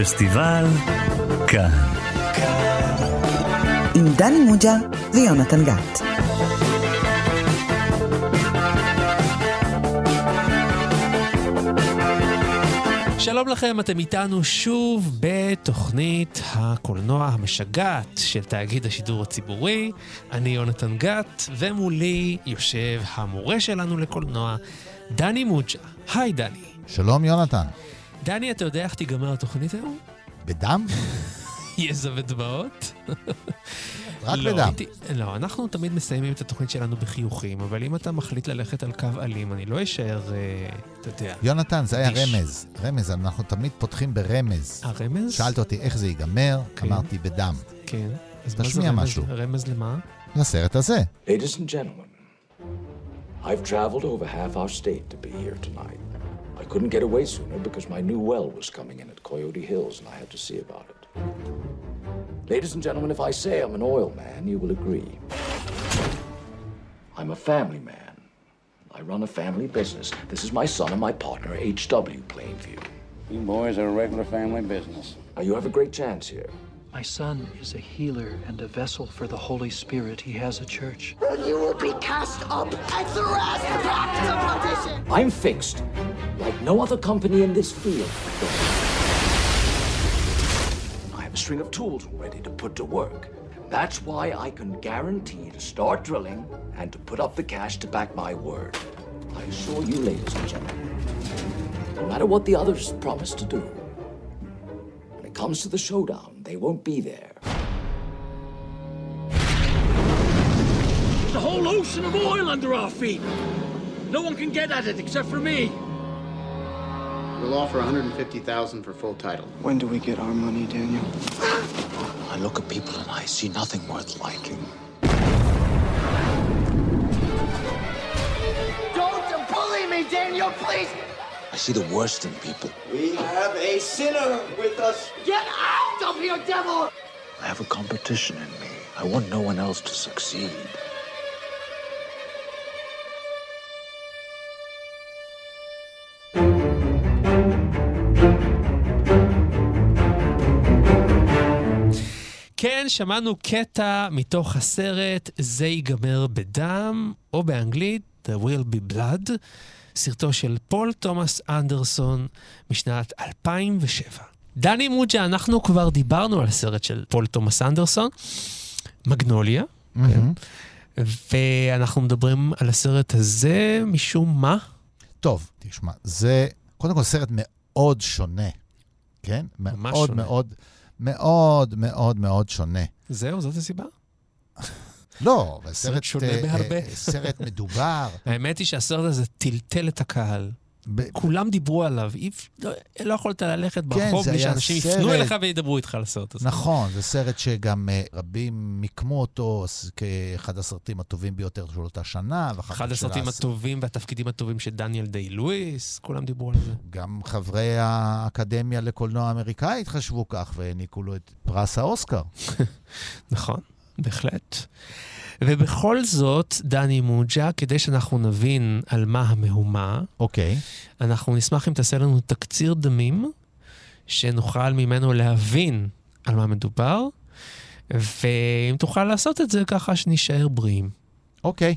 פסטיבל כאן. עם דני מוג'ה ויונתן גת. שלום לכם, אתם איתנו שוב בתוכנית הקולנוע המשגעת של תאגיד השידור הציבורי. אני יונתן גת, ומולי יושב המורה שלנו לקולנוע, דני מוג'ה. היי, דני. שלום, יונתן. דני, אתה יודע איך תיגמר התוכנית היום? בדם? יזע ודמעות? רק לא, בדם. הייתי, לא, אנחנו תמיד מסיימים את התוכנית שלנו בחיוכים, אבל אם אתה מחליט ללכת על קו אלים, אני לא אשאר, אה, אתה יודע. יונתן, זה היה. רמז. רמז, אנחנו תמיד פותחים ברמז. הרמז? שאלת אותי איך זה ייגמר, כן. אמרתי בדם. כן. אז מה זה תשמיע רמז? משהו. רמז למה? לסרט הזה. Ladies and gentlemen, I've traveled over half our state to be here tonight. I couldn't get away sooner because my new well was coming in at Coyote Hills and I had to see about it. Ladies and gentlemen, if I say I'm an oil man, you will agree. I'm a family man. I run a family business. This is my son and my partner, H.W. Plainview. You boys are a regular family business. Now, you have a great chance here. My son is a healer and a vessel for the Holy Spirit. He has a church. You will be cast up and thrust back to perdition. I'm fixed, like no other company in this field. I have a string of tools ready to put to work. That's why I can guarantee to start drilling and to put up the cash to back my word. I assure you, ladies and gentlemen, no matter what the others promise to do, when it comes to the showdown, they won't be there. There's a whole ocean of oil under our feet. No one can get at it except for me. We'll offer 150,000 for full title. When do we get our money, Daniel? I look at people and I see nothing worth liking. Don't bully me, Daniel, please. I see the worst in people. We have a sinner with us. Get out of here, devil! I have a competition in me. I want no one else to succeed. כן, שמענו קטע מתוך הסרט "זה ייגמר בדם", או באנגלית "There will be blood", סרטו של פול תומאס אנדרסון משנת 2007. דני מוג'ה, אנחנו כבר דיברנו על סרט של פול תומאס אנדרסון, מגנוליה, מהמם. ואנחנו מדברים על הסרט הזה משום מה. טוב, תשמע, זה קודם כל סרט מאוד שונה, כן? ממש מאוד שונה. מאוד מאוד מאוד מאוד שונה. זהו, זאת הסיבה? לא, אבל סרט סרט, שונה אה, בהרבה. אה, סרט מדובר. האמת היא שהסרט הזה טלטל את הקהל. ב- כולם דיברו עליו, אי לא, לא יכולת ללכת ברחוב זה בלי שאנשים סרט. יפנו אליך וידברו איתך על הסרט הזה. נכון, זה סרט שגם אה, רבים מיקמו אותו כאחד הסרטים הטובים ביותר של אותה שנה. אחד הסרטים הס- הטובים והתפקידים הטובים של דניאל דיי לואיס, כולם דיברו על זה. גם חברי האקדמיה לקולנוע אמריקאית חשבו כך והעניקו לו את פרס האוסקר. נכון, בהחלט. ובכל זאת, דני מוג'ה, כדי שאנחנו נבין על מה המהומה, אוקיי. אנחנו נשמח אם תעשה לנו תקציר דמים, שנוכל ממנו להבין על מה מדובר, ואם תוכל לעשות את זה ככה שנישאר בריאים. אוקיי.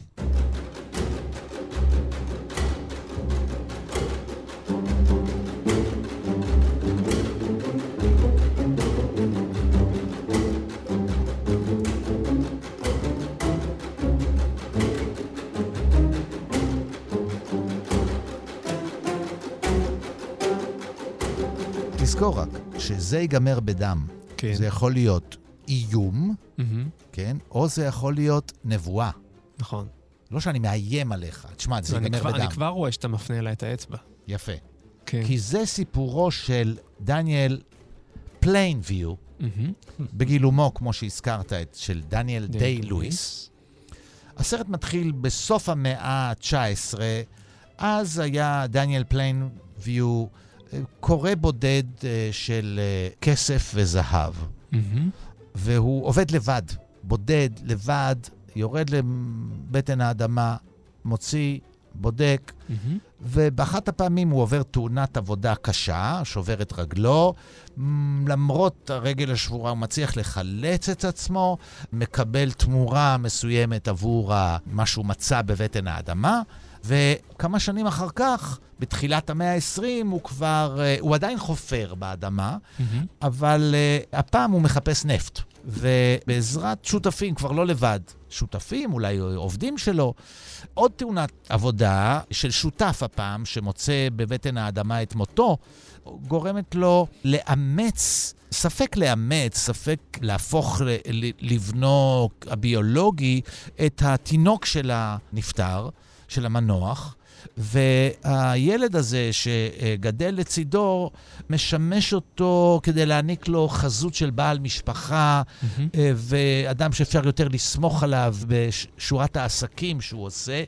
תזכור רק שזה ייגמר בדם. כן. זה יכול להיות איום, מהמם, כן? או זה יכול להיות נבואה. נכון. לא שאני מאיים עליך, תשמע, זה אני ייגמר בדם. אני כבר רואה שאתה מפנה אליי את האצבע. יפה. כן. כי זה סיפורו של דניאל פליינביו, מהמם. בגילומו, כמו שהזכרת, את של דניאל דיי לואיס. הסרט מתחיל בסוף המאה ה-19, אז היה דניאל פליינביו אה, קורא בודד אה, של אה, כסף וזהב. והוא עובד לבד, בודד, לבד, יורד לבטן האדמה, מוציא בודק, ובאחת הפעמים הוא עובר תאונת עבודה קשה, שובר את רגלו, למרות הרגל השבורה הוא מצליח לחלץ את עצמו, מקבל תמורה מסוימת עבור מה שהוא מצא בבטן האדמה, וכמה שנים אחר כך, בתחילת המאה ה-20, הוא כבר, אה, הוא עדיין חופר באדמה, אבל uh, הפעם הוא מחפש נפט. ובעזרת שותפים, כבר לא לבד, שותפים, אולי עובדים שלו, עוד תאונת עבודה של שותף הפעם, שמוצא בבטן האדמה את מותו, גורמת לו לאמץ, ספק לאמץ, ספק להפוך לבנו הביולוגי, את התינוק של הנפטר, של המנוח. והילד הזה שגדל לצידו, משמש אותו כדי להעניק לו חזות של בעל משפחה, אה, ואדם שאפשר יותר לסמוך עליו בשורת העסקים שהוא עושה,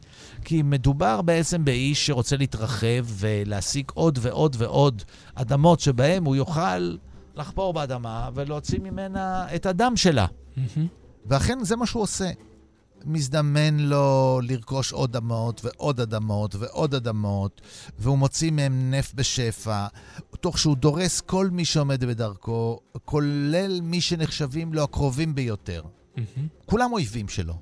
כי מדובר בעצם באיש שרוצה להתרחב ולהשיג עוד ועוד ועוד אדמות שבהם הוא יוכל לחפור באדמה ולהוציא ממנה את הדם שלה. ואכן זה מה שהוא עושה. מזדמן לו לרכוש עוד אדמות ועוד אדמות ועוד אדמות, והוא מוציא מהם נפט בשפע, תוך שהוא דורס כל מי שעומד בדרכו, כולל מי שנחשבים לו הקרובים ביותר. כולם אויבים שלו.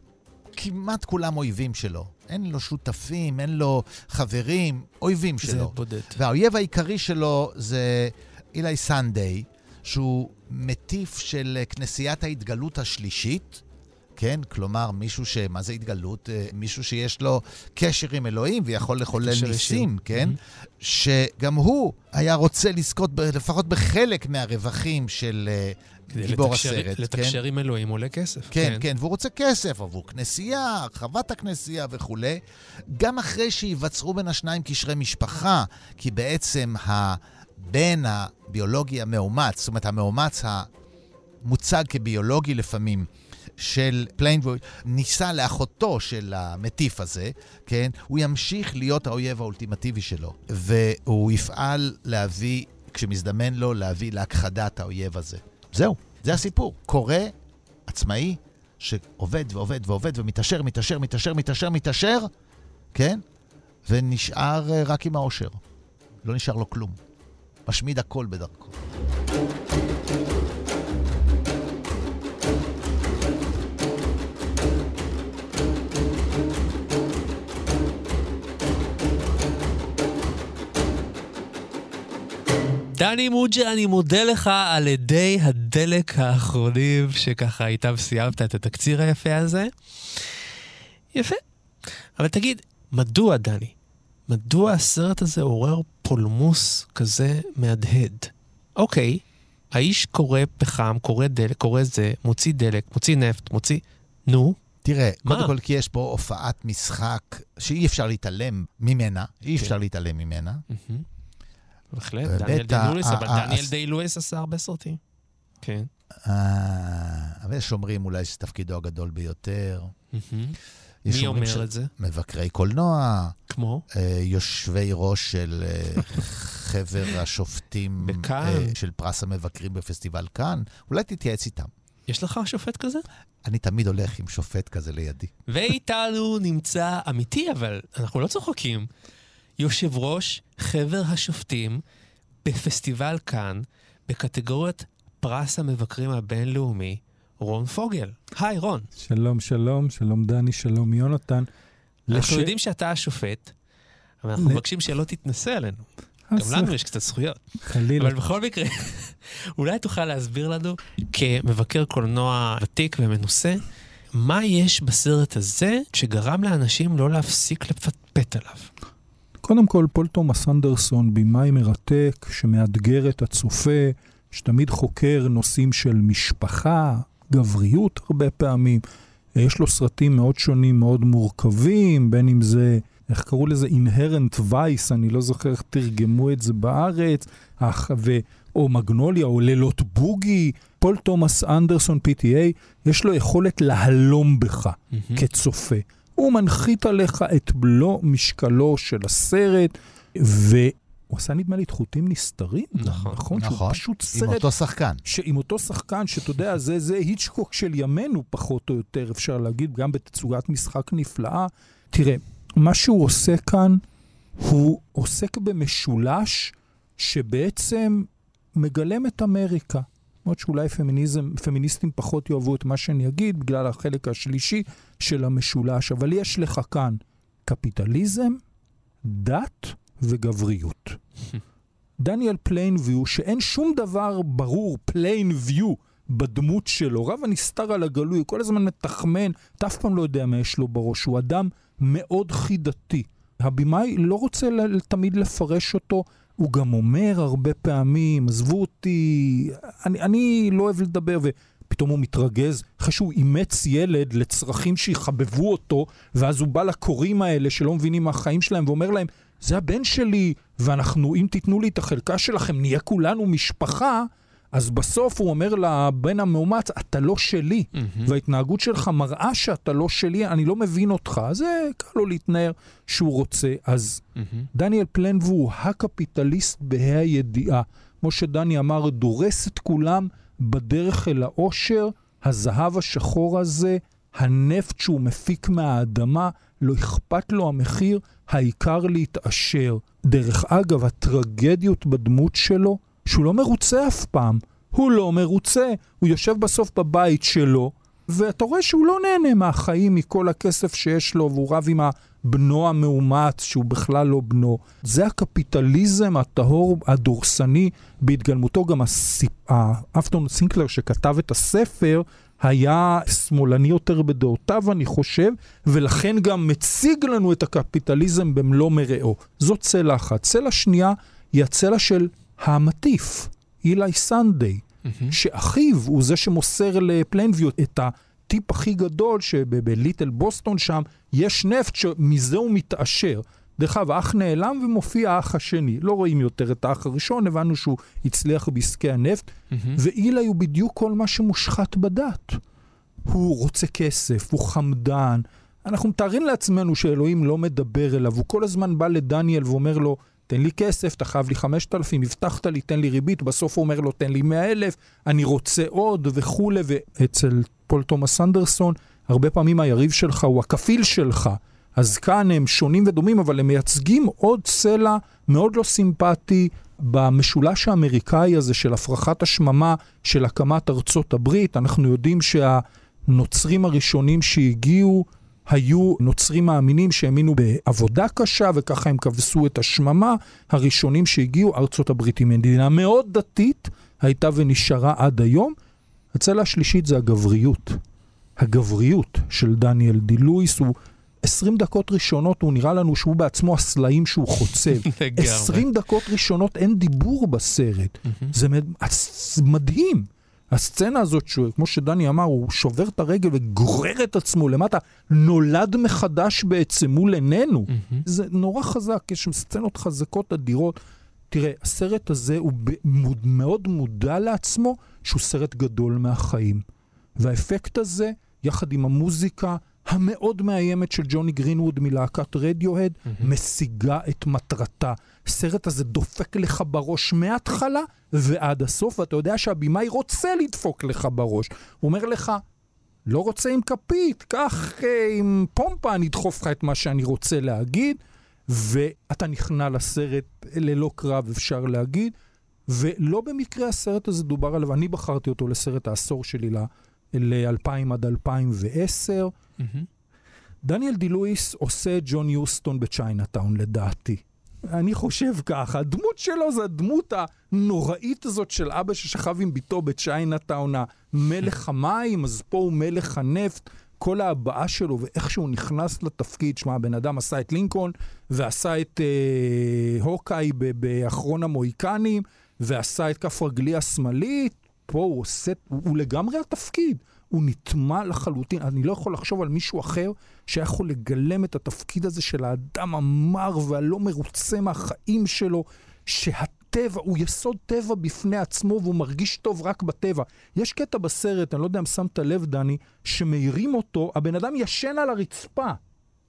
כמעט כולם אויבים שלו. אין לו שותפים, אין לו חברים, אויבים זה שלו. בודד. והאויב העיקרי שלו זה אילי סנדיי, שהוא מטיף של כנסיית ההתגלות השלישית, כן? כלומר, מישהו ש... מה זה התגלות? אה, מישהו שיש לו קשר עם אלוהים ויכול לחולל ניסים. כן? שגם הוא היה רוצה לזכות ב... לפחות בחלק מהרווחים של אה, גיבור לתקשר- הסרט, כן? לתקשר עם אלוהים עולה כסף. כן, כן, והוא רוצה כסף עבור כנסייה, הרחבת הכנסייה וכולי. גם אחרי שייווצרו בין השניים קשרי משפחה, כי בעצם הבן הביולוגי המאומץ, זאת אומרת, המאומץ המוצג כביולוגי לפעמים, של פליינבוי, נישא לאחותו של המטיף הזה, כן? הוא ימשיך להיות האויב האולטימטיבי שלו, והוא יפעל להביא, כשמזדמן לו, להביא להכחדת האויב הזה. זהו, זה הסיפור. קורא עצמאי שעובד ועובד ועובד ומתעשר, מתעשר, מתעשר, מתעשר, מתעשר, כן? ונשאר אה, רק עם האושר. לא נשאר לו כלום. משמיד הכל בדרכו. דני מוג'ה, אני מודה לך על ידי הדלק האחרונים, שככה איתם סיימת את התקציר היפה הזה. יפה. אבל תגיד, מדוע, דני? מדוע הסרט הזה עורר פולמוס כזה מהדהד? אוקיי, האיש קורא פחם, קורא דלק, קורא זה, מוציא דלק, מוציא נפט, מוציא... נו, תראה, מה? קודם כל כי יש פה הופעת משחק שאי אפשר להתעלם ממנה, אי אפשר להתעלם ממנה. בהחלט, דניאל די ה- לואיס, ה- אבל דניאל הס- די לואיס עשה הרבה סרטים. כן. אה, אבל יש אומרים אולי שזה תפקידו הגדול ביותר. מי אומר ש- את זה? מבקרי קולנוע, כמו? אה, יושבי ראש של אה, חבר השופטים. אה, של פרס המבקרים בפסטיבל כאן. אולי תתייעץ איתם. יש לך שופט כזה? אני תמיד הולך עם שופט כזה לידי. ואיתנו נמצא אמיתי, אבל אנחנו לא צוחקים, יושב ראש חבר השופטים בפסטיבל כאן, בקטגוריית פרס המבקרים הבינלאומי, רון פוגל. היי, רון. שלום, שלום, שלום דני, שלום יונתן. אנחנו לש- יודעים שאתה השופט, אבל אנחנו ל- מבקשים שלא תתנסה עלינו. גם לנו יש קצת זכויות. חלילה. אבל בכל מקרה, אולי תוכל להסביר לנו, כמבקר קולנוע ותיק ומנוסה, מה יש בסרט הזה שגרם לאנשים לא להפסיק לפטפט עליו? קודם כל, פול תומאס אנדרסון, במאי מרתק, שמאתגר את הצופה, שתמיד חוקר נושאים של משפחה, גבריות הרבה פעמים. יש לו סרטים מאוד שונים, מאוד מורכבים, בין אם זה, איך קראו לזה? Inherent Vice, אני לא זוכר איך תרגמו את זה בארץ, אך, ו, או מגנוליה, או לילות בוגי. פול תומאס אנדרסון, PTA, יש לו יכולת להלום בך כצופה. הוא מנחית עליך את מלוא משקלו של הסרט, והוא עשה נדמה לי את חוטים נסתרים. נכון, נכון. שהוא נכון. פשוט עם סרט... אותו שחקן. ש... עם אותו שחקן, שאתה יודע, זה, זה היצ'קוק של ימינו, פחות או יותר, אפשר להגיד, גם בתצוגת משחק נפלאה. תראה, מה שהוא עושה כאן, הוא עוסק במשולש שבעצם מגלם את אמריקה. למרות שאולי פמיניזם, פמיניסטים פחות יאהבו את מה שאני אגיד בגלל החלק השלישי של המשולש, אבל יש לך כאן קפיטליזם, דת וגבריות. דניאל פליינביו, שאין שום דבר ברור, פליינביו, בדמות שלו. רב הנסתר על הגלוי, הוא כל הזמן מתחמן, אתה אף פעם לא יודע מה יש לו בראש. הוא אדם מאוד חידתי. הבמאי לא רוצה תמיד לפרש אותו, הוא גם אומר הרבה פעמים, עזבו אותי, אני, אני לא אוהב לדבר, ופתאום הוא מתרגז, אחרי שהוא אימץ ילד לצרכים שיחבבו אותו, ואז הוא בא לקוראים האלה שלא מבינים מה החיים שלהם, ואומר להם, זה הבן שלי, ואנחנו, אם תיתנו לי את החלקה שלכם, נהיה כולנו משפחה. אז בסוף הוא אומר לבן המאומץ, אתה לא שלי, mm-hmm. וההתנהגות שלך מראה שאתה לא שלי, אני לא מבין אותך. זה קל לו להתנער שהוא רוצה. אז mm-hmm. דניאל פלנבו הוא הקפיטליסט בה"א הידיעה. כמו שדני אמר, דורס את כולם בדרך אל העושר, הזהב השחור הזה, הנפט שהוא מפיק מהאדמה, לא אכפת לו המחיר, העיקר להתעשר. דרך אגב, הטרגדיות בדמות שלו, שהוא לא מרוצה אף פעם. הוא לא מרוצה, הוא יושב בסוף בבית שלו, ואתה רואה שהוא לא נהנה מהחיים, מכל הכסף שיש לו, והוא רב עם בנו המאומץ, שהוא בכלל לא בנו. זה הקפיטליזם הטהור, הדורסני, בהתגלמותו גם הסיפ... אפטון סינקלר שכתב את הספר, היה שמאלני יותר בדעותיו, אני חושב, ולכן גם מציג לנו את הקפיטליזם במלוא מרעו. זאת צלע אחת. צלע שנייה היא הצלע של המטיף, אילי סנדיי, mm-hmm. שאחיו הוא זה שמוסר לפליינביו את הטיפ הכי גדול, שבליטל בוסטון שם יש נפט שמזה הוא מתעשר. דרך אגב, האח נעלם ומופיע האח השני. לא רואים יותר את האח הראשון, הבנו שהוא הצליח בעסקי הנפט, mm-hmm. ואילי הוא בדיוק כל מה שמושחת בדת. הוא רוצה כסף, הוא חמדן. אנחנו מתארים לעצמנו שאלוהים לא מדבר אליו, הוא כל הזמן בא לדניאל ואומר לו, תן לי כסף, אתה חייב לי 5,000, הבטחת לי, תן לי ריבית, בסוף הוא אומר לו, תן לי 100,000, אני רוצה עוד וכולי, ואצל פול תומאס אנדרסון, הרבה פעמים היריב שלך הוא הכפיל שלך. אז כאן הם שונים ודומים, אבל הם מייצגים עוד צלע מאוד לא סימפטי במשולש האמריקאי הזה של הפרחת השממה של הקמת ארצות הברית. אנחנו יודעים שהנוצרים הראשונים שהגיעו היו נוצרים מאמינים שהאמינו בעבודה קשה, וככה הם כבשו את השממה. הראשונים שהגיעו, ארצות הברית היא מדינה מאוד דתית, הייתה ונשארה עד היום. הצלע השלישית זה הגבריות. הגבריות של דניאל די לואיס הוא 20 דקות ראשונות, הוא נראה לנו שהוא בעצמו הסלעים שהוא חוצב. 20 דקות ראשונות אין דיבור בסרט. זה מדהים. הסצנה הזאת, כמו שדני אמר, הוא שובר את הרגל וגורר את עצמו למטה, נולד מחדש בעצם מול עינינו. Mm-hmm. זה נורא חזק, יש שם סצנות חזקות אדירות. תראה, הסרט הזה הוא מאוד מודע לעצמו שהוא סרט גדול מהחיים. והאפקט הזה, יחד עם המוזיקה המאוד מאיימת של ג'וני גרינווד מלהקת רדיוהד, mm-hmm. משיגה את מטרתה. הסרט הזה דופק לך בראש מההתחלה ועד הסוף, ואתה יודע שהבמאי רוצה לדפוק לך בראש. הוא אומר לך, לא רוצה עם כפית, קח אה, עם פומפה, אני אדחוף לך את מה שאני רוצה להגיד, ואתה נכנע לסרט ללא קרב, אפשר להגיד. ולא במקרה הסרט הזה דובר עליו, אני בחרתי אותו לסרט העשור שלי ל-2000 עד 2010. Mm-hmm. דניאל די לואיס עושה ג'ון יוסטון בצ'יינאטאון, לדעתי. אני חושב ככה, הדמות שלו זה הדמות הנוראית הזאת של אבא ששכב עם ביתו בצ'יינאטאון, המלך המים, אז פה הוא מלך הנפט. כל ההבעה שלו ואיך שהוא נכנס לתפקיד, שמע, הבן אדם עשה את לינקולן ועשה את אה, הוקאי באחרון המוהיקנים ועשה את כף רגלי השמאלית, פה הוא עושה, הוא, הוא לגמרי התפקיד. הוא נטמע לחלוטין. אני לא יכול לחשוב על מישהו אחר שהיה יכול לגלם את התפקיד הזה של האדם המר והלא מרוצה מהחיים שלו, שהטבע, הוא יסוד טבע בפני עצמו והוא מרגיש טוב רק בטבע. יש קטע בסרט, אני לא יודע אם שמת לב, דני, שמעירים אותו, הבן אדם ישן על הרצפה.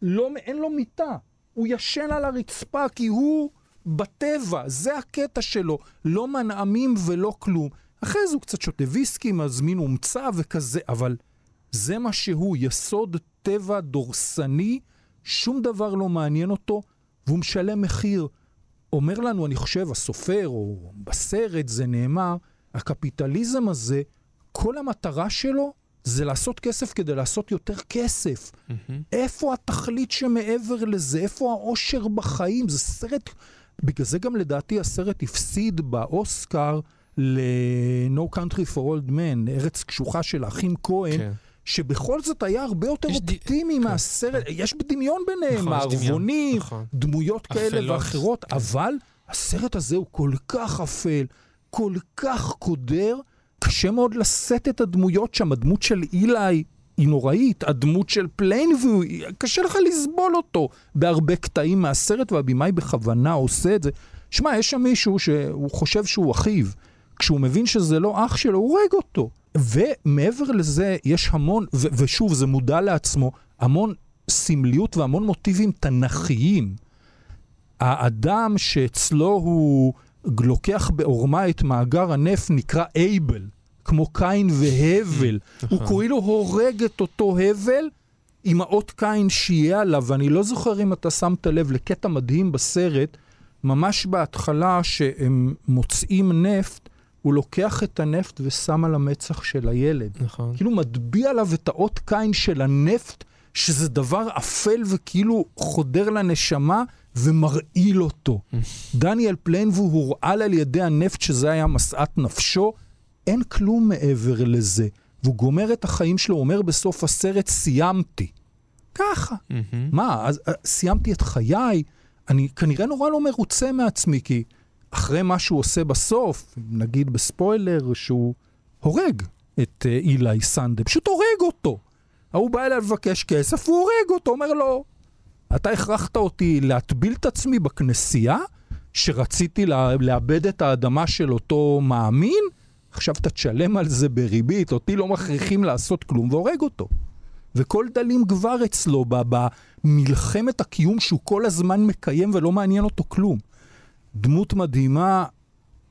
לא, אין לו מיטה. הוא ישן על הרצפה כי הוא בטבע, זה הקטע שלו. לא מנעמים ולא כלום. אחרי זה הוא קצת שותה ויסקי, מזמין הומצא וכזה, אבל זה מה שהוא, יסוד טבע דורסני שום דבר לא מעניין אותו, והוא משלם מחיר. אומר לנו, אני חושב, הסופר, או בסרט זה נאמר, הקפיטליזם הזה, כל המטרה שלו זה לעשות כסף כדי לעשות יותר כסף. Mm-hmm. איפה התכלית שמעבר לזה? איפה האושר בחיים? זה סרט... בגלל זה גם לדעתי הסרט הפסיד באוסקר ל-No Country for Old Men, ארץ קשוחה של האחים כהן. כן. שבכל זאת היה הרבה יותר אופטימי ד... מהסרט, כן. יש דמיון ביניהם, נכון, מערבונים, נכון. דמויות כאלה אפלות. ואחרות, כן. אבל הסרט הזה הוא כל כך אפל, כל כך קודר, קשה מאוד לשאת את הדמויות שם. הדמות של אילי היא נוראית, הדמות של פליינביו, קשה לך לסבול אותו בהרבה קטעים מהסרט, והבמאי בכוונה עושה את זה. שמע, יש שם מישהו שהוא חושב שהוא אחיו. כשהוא מבין שזה לא אח שלו, הוא הורג אותו. ומעבר לזה, יש המון, ו- ושוב, זה מודע לעצמו, המון סמליות והמון מוטיבים תנכיים. האדם שאצלו הוא לוקח בעורמה את מאגר הנפט נקרא אייבל, כמו קין והבל. הוא נכון. כאילו הורג את אותו הבל עם האות קין שיהיה עליו, ואני לא זוכר אם אתה שמת לב לקטע מדהים בסרט, ממש בהתחלה שהם מוצאים נפט, הוא לוקח את הנפט ושם על המצח של הילד. נכון. כאילו מטביע עליו את האות קין של הנפט, שזה דבר אפל וכאילו חודר לנשמה ומרעיל אותו. דניאל פליינבו הורעל על ידי הנפט, שזה היה משאת נפשו. אין כלום מעבר לזה. והוא גומר את החיים שלו, אומר בסוף הסרט, סיימתי. ככה. מה, אז uh, סיימתי את חיי? אני כנראה נורא לא מרוצה מעצמי, כי אחרי מה שהוא עושה בסוף, נגיד בספוילר, שהוא הורג את uh, אילי סנדה, פשוט הורג אותו. ההוא בא אליו לבקש כסף, הוא הורג אותו, אומר לו, אתה הכרחת אותי להטביל את עצמי בכנסייה, שרציתי לאבד את האדמה של אותו מאמין, עכשיו אתה תשלם על זה בריבית, אותי לא מכריחים לעשות כלום, והורג אותו. וכל דלים כבר אצלו במלחמת הקיום שהוא כל הזמן מקיים ולא מעניין אותו כלום. דמות מדהימה,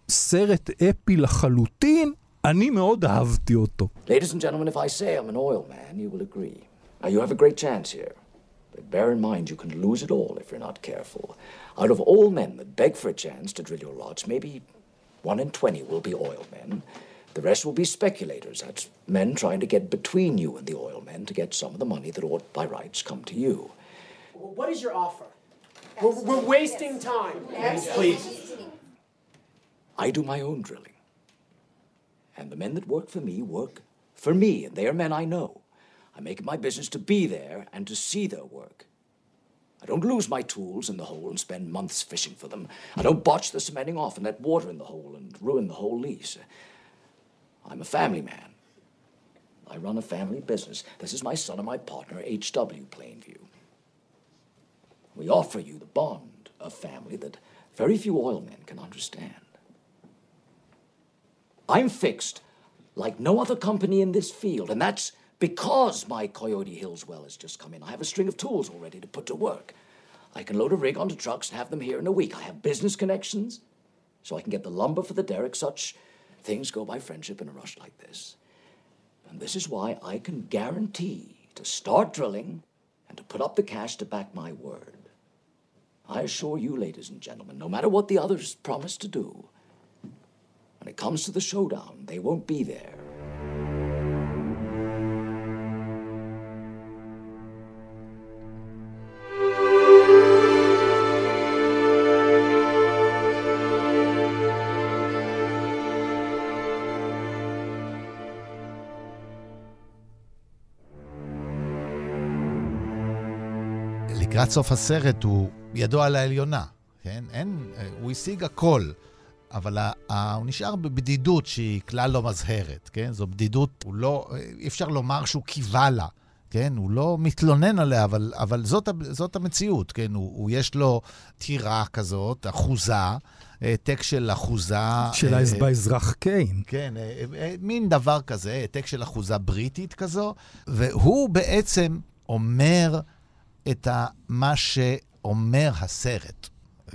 סרט אפי לחלוטין, אני מאוד אהבתי אותו. Ladies and gentlemen, if I say I'm an oil man, you will agree. Now you have a great chance here. But bear in mind you can lose it all if you're not careful. Out of all men that beg for a chance to drill your lots, maybe one in twenty will be oil men. The rest will be speculators. That's men trying to get between you and the oil men to get some of the money that ought by rights come to you. What is your offer? We're, we're wasting time. Please. I do my own drilling. And the men that work for me work for me, and they are men I know. I make it my business to be there and to see their work. I don't lose my tools in the hole and spend months fishing for them. I don't botch the cementing off and let water in the hole and ruin the whole lease. I'm a family man. I run a family business. This is my son and my partner, H.W. Plainview. We offer you the bond of family that very few oilmen can understand. I'm fixed like no other company in this field, and that's because my Coyote Hills well has just come in. I have a string of tools already to put to work. I can load a rig onto trucks and have them here in a week. I have business connections, so I can get the lumber for the derrick. Such things go by friendship in a rush like this. And this is why I can guarantee to start drilling and to put up the cash to back my word. I assure you, ladies and gentlemen, no matter what the others promise to do, when it comes to the showdown, they won't be there. לקראת סוף הסרט הוא ידו על העליונה, כן? אין, הוא השיג הכל, אבל ה, הוא נשאר בבדידות שהיא כלל לא מזהרת, כן? זו בדידות, הוא לא, אי אפשר לומר שהוא קיווה לה. כן? הוא לא מתלונן עליה, אבל, אבל זאת, זאת המציאות, כן? הוא, הוא יש לו טירה כזאת, אחוזה, העתק של אחוזה... של אה, באזרח קיין. כן, אה, אה, מין דבר כזה, העתק של אחוזה בריטית כזו, והוא בעצם אומר את מה שאומר הסרט.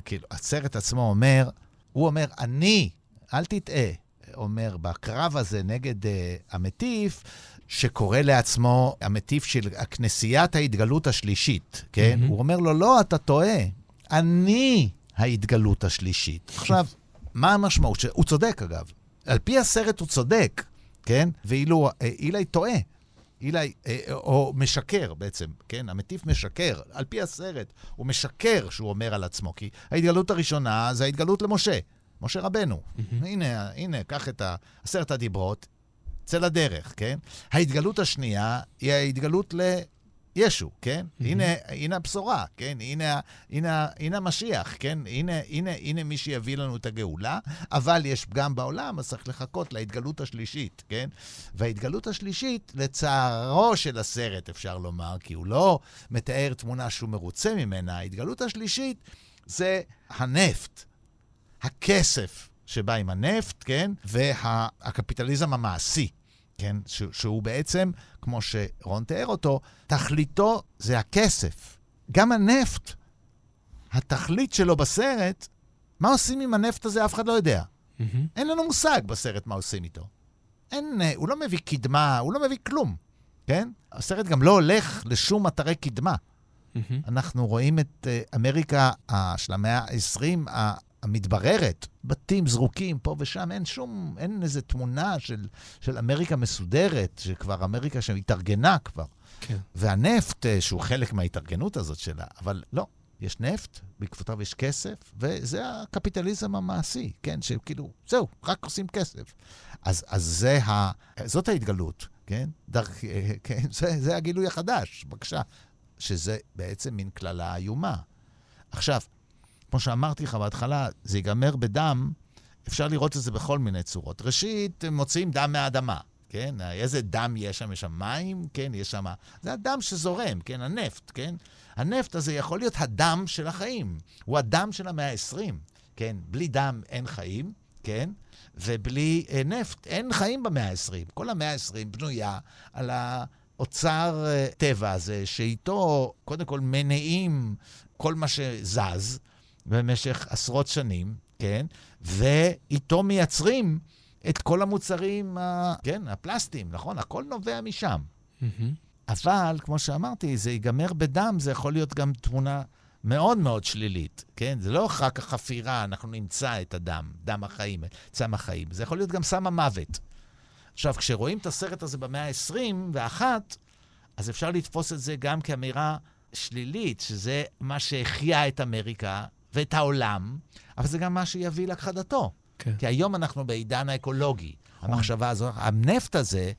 כאילו, הסרט עצמו אומר, הוא אומר, אני, אל תטעה, אומר, בקרב הזה נגד uh, המטיף, שקורא לעצמו המטיף של הכנסיית ההתגלות השלישית, כן? מהמם. הוא אומר לו, לא, אתה טועה, אני ההתגלות השלישית. עכשיו, מה המשמעות? הוא צודק, אגב. על פי הסרט הוא צודק, כן? ואילו אה, אילי טועה. אילי, אה, או משקר בעצם, כן? המטיף משקר. על פי הסרט, הוא משקר שהוא אומר על עצמו, כי ההתגלות הראשונה זה ההתגלות למשה, משה רבנו. הנה, הנה, קח את עשרת הדיברות, צא לדרך, כן? ההתגלות השנייה היא ההתגלות לישו, כן? הנה, הנה הבשורה, כן? הנה, הנה, הנה המשיח, כן? הנה, הנה, הנה מי שיביא לנו את הגאולה, אבל יש פגם בעולם, אז צריך לחכות להתגלות השלישית, כן? וההתגלות השלישית, לצערו של הסרט, אפשר לומר, כי הוא לא מתאר תמונה שהוא מרוצה ממנה, ההתגלות השלישית זה הנפט, הכסף שבא עם הנפט, כן? והקפיטליזם המעשי, כן? ש- שהוא בעצם, כמו שרון תיאר אותו, תכליתו זה הכסף. גם הנפט, התכלית שלו בסרט, מה עושים עם הנפט הזה, אף אחד לא יודע. מהמם. אין לנו מושג בסרט מה עושים איתו. אין, אה, הוא לא מביא קדמה, הוא לא מביא כלום, כן? הסרט גם לא הולך לשום אתרי קדמה. מהמם. אנחנו רואים את אה, אמריקה של המאה ה-20 המתבררת, בתים זרוקים פה ושם, אין שום, אין איזו תמונה של, של אמריקה מסודרת, שכבר אמריקה שהתארגנה כבר. כן. והנפט, אה, שהוא חלק מההתארגנות הזאת שלה, אבל לא, יש נפט, בעקבותיו יש כסף, וזה הקפיטליזם המעשי, כן? שכאילו, זהו, רק עושים כסף. אז, אז זה ה, זאת ההתגלות, כן? דרך, אה, כן? זה, זה הגילוי החדש, בבקשה. שזה בעצם מין קללה איומה. עכשיו, כמו שאמרתי לך בהתחלה, זה ייגמר בדם, אפשר לראות את זה בכל מיני צורות. ראשית, מוציאים דם מהאדמה, כן? איזה דם יש שם? יש שם מים, כן? יש שם... זה הדם שזורם, כן? הנפט, כן? הנפט הזה יכול להיות הדם של החיים. הוא הדם של המאה ה-20, כן? בלי דם אין חיים, כן? ובלי אה, נפט אין חיים במאה ה-20. כל המאה ה-20 בנויה על האוצר אה, טבע הזה, שאיתו קודם כל מניעים כל מה שזז במשך עשרות שנים, כן? ואיתו מייצרים את כל המוצרים, ה... כן, הפלסטיים, נכון? הכל נובע משם. מהמם. אבל, כמו שאמרתי, זה ייגמר בדם, זה יכול להיות גם תמונה מאוד מאוד שלילית, כן? זה לא רק החפירה, אנחנו נמצא את הדם, דם החיים, סם החיים. זה יכול להיות גם סם המוות. עכשיו, כשרואים את הסרט הזה במאה ה-21, אז אפשר לתפוס את זה גם כאמירה שלילית, שזה מה שהחיה את אמריקה ואת העולם, אבל זה גם מה שיביא להכחדתו. כן. כי היום אנחנו בעידן האקולוגי. המחשבה הזו, הנפט הזה,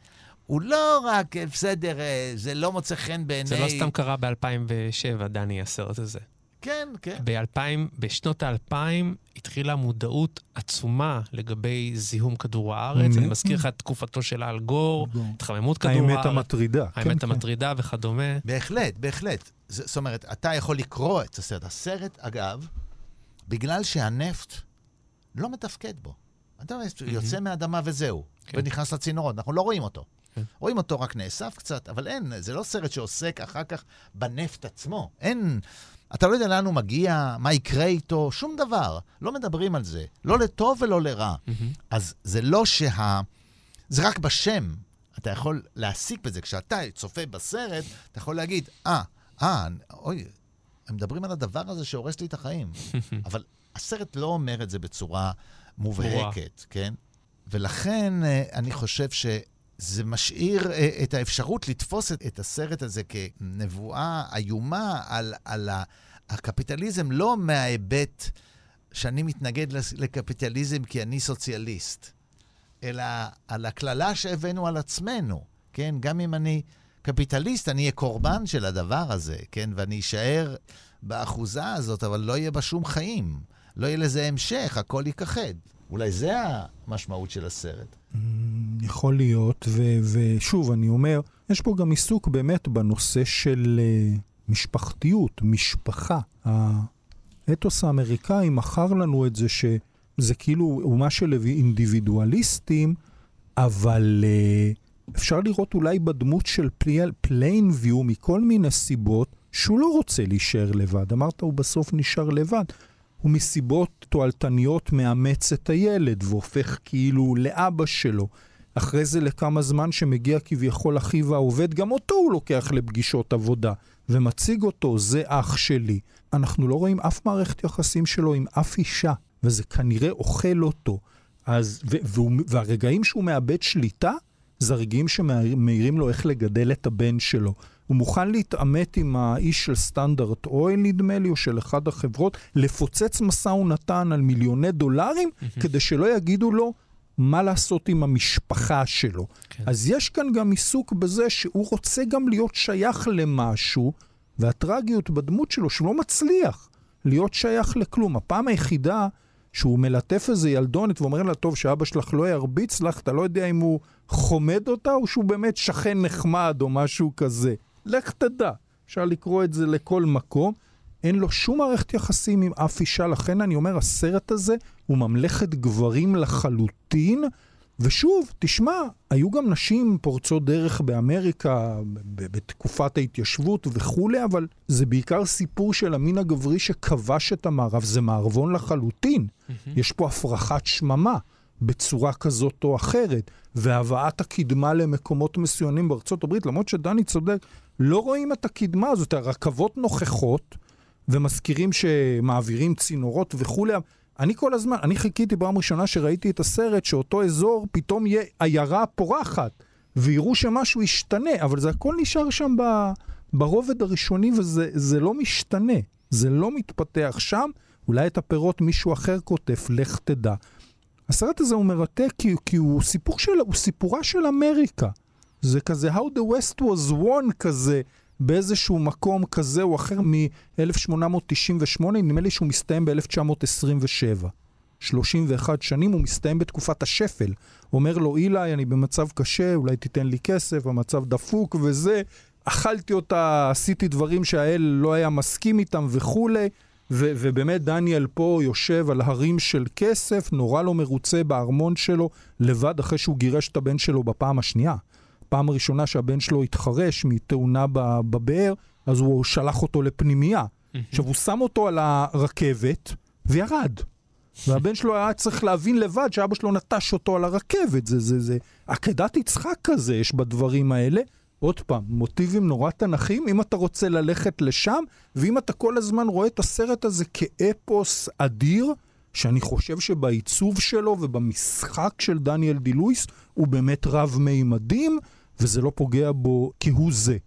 הוא לא רק, אה, בסדר, אה, זה לא מוצא חן בעיני... זה לא סתם קרה ב-2007, דני, הסרט הזה. כן, כן. ב-2000, בשנות האלפיים התחילה מודעות עצומה לגבי זיהום כדור הארץ. Mhm. אני מזכיר לך את תקופתו של אל גור. התחממות כדור הארץ. האמת המטרידה. האמת כן, המטרידה וכדומה. בהחלט, בהחלט. זה- זאת אומרת, אתה יכול לקרוא את הסרט. הסרט, אגב, בגלל שהנפט לא מתפקד בו. אתה יוצא מהאדמה וזהו, כן. ונכנס לצינורות, אנחנו לא רואים אותו. כן. רואים אותו רק נאסף קצת, אבל אין, זה לא סרט שעוסק אחר כך בנפט עצמו. אין, אתה לא יודע לאן הוא מגיע, מה יקרה איתו, שום דבר. לא מדברים על זה, לא לטוב ולא לרע. מהמם. אז זה לא שה... זה רק בשם. אתה יכול להסיק בזה. כשאתה צופה בסרט, אתה יכול להגיד, אה, אה, אוי, הם מדברים על הדבר הזה שהורס לי את החיים. אבל הסרט לא אומר את זה בצורה מובהקת, כן? ולכן אה, אני חושב שזה משאיר אה, את האפשרות לתפוס את, הסרט הזה כנבואה איומה על, על הקפיטליזם, לא מההיבט שאני מתנגד לקפיטליזם כי אני סוציאליסט, אלא על הקללה שהבאנו על עצמנו, כן? גם אם אני קפיטליסט, אני אהיה קורבן של הדבר הזה, כן? ואני אשאר באחוזה הזאת, אבל לא יהיה בה שום חיים. לא יהיה לזה המשך, הכל ייכחד. אולי זה המשמעות של הסרט. יכול להיות, ו- ושוב, אני אומר, יש פה גם עיסוק באמת בנושא של uh, משפחתיות, משפחה. האתוס האמריקאי מכר לנו את זה שזה כאילו אומה של אינדיבידואליסטים, אבל uh, אפשר לראות אולי בדמות של פליינביו מכל מיני סיבות שהוא לא רוצה להישאר לבד. אמרת, הוא בסוף נשאר לבד. הוא מסיבות תועלתניות מאמץ את הילד והופך כאילו לאבא שלו. אחרי זה לכמה זמן שמגיע כביכול אחיו העובד, גם אותו הוא לוקח לפגישות עבודה, ומציג אותו, זה אח שלי. אנחנו לא רואים אף מערכת יחסים שלו עם אף אישה, וזה כנראה אוכל אותו. אז, והרגעים שהוא מאבד שליטה, זה הרגעים שמאירים לו איך לגדל את הבן שלו. הוא מוכן להתעמת עם האיש של סטנדרט אויל, נדמה לי, או של אחת החברות, לפוצץ משא ומתן על מיליוני דולרים, כדי שלא יגידו לו מה לעשות עם המשפחה שלו. כן. אז יש כאן גם עיסוק בזה שהוא רוצה גם להיות שייך למשהו, והטרגיות בדמות שלו, שהוא לא מצליח להיות שייך לכלום. הפעם היחידה שהוא מלטף איזה ילדונת ואומר לה, טוב, שאבא שלך לא ירביץ לך, אתה לא יודע אם הוא חומד אותה או שהוא באמת שכן נחמד או משהו כזה. לך תדע. אפשר לקרוא את זה לכל מקום. אין לו שום מערכת יחסים עם אף אישה, לכן אני אומר, הסרט הזה הוא ממלכת גברים לחלוטין. ושוב, תשמע, היו גם נשים פורצות דרך באמריקה בתקופת ההתיישבות וכולי, אבל זה בעיקר סיפור של המין הגברי שכבש את המערב, זה מערבון לחלוטין. Mm-hmm. יש פה הפרחת שממה בצורה כזאת או אחרת, והבאת הקדמה למקומות מסוימים בארצות הברית, למרות שדני צודק, לא רואים את הקדמה הזאת, הרכבות נוכחות, ומזכירים שמעבירים צינורות וכולי. אני כל הזמן, אני חיכיתי פעם ראשונה שראיתי את הסרט, שאותו אזור פתאום יהיה עיירה פורחת, ויראו שמשהו ישתנה, אבל זה הכל נשאר שם ב, ברובד הראשוני, וזה לא משתנה. זה לא מתפתח שם, אולי את הפירות מישהו אחר כותב, לך תדע. הסרט הזה הוא מרתק כי, כי הוא, סיפור של, הוא סיפורה של אמריקה. זה כזה How the West was won כזה, באיזשהו מקום כזה או אחר מ-1898, נדמה לי שהוא מסתיים ב-1927. 31 שנים, הוא מסתיים בתקופת השפל. אומר לו, אילי, אני במצב קשה, אולי תיתן לי כסף, המצב דפוק וזה. אכלתי אותה, עשיתי דברים שהאל לא היה מסכים איתם וכולי. ו- ובאמת דניאל פה יושב על הרים של כסף, נורא לא מרוצה בארמון שלו, לבד אחרי שהוא גירש את הבן שלו בפעם השנייה. פעם ראשונה שהבן שלו התחרש מתאונה בבאר, אז הוא שלח אותו לפנימייה. עכשיו, הוא שם אותו על הרכבת וירד. והבן שלו היה צריך להבין לבד שאבא שלו נטש אותו על הרכבת. זה, זה, זה עקדת יצחק כזה יש בדברים האלה. עוד פעם, מוטיבים נורא תנכיים, אם אתה רוצה ללכת לשם, ואם אתה כל הזמן רואה את הסרט הזה כאפוס אדיר, שאני חושב שבעיצוב שלו ובמשחק של דניאל די לואיס הוא באמת רב-מימדים, וזה לא פוגע בו כהוא זה.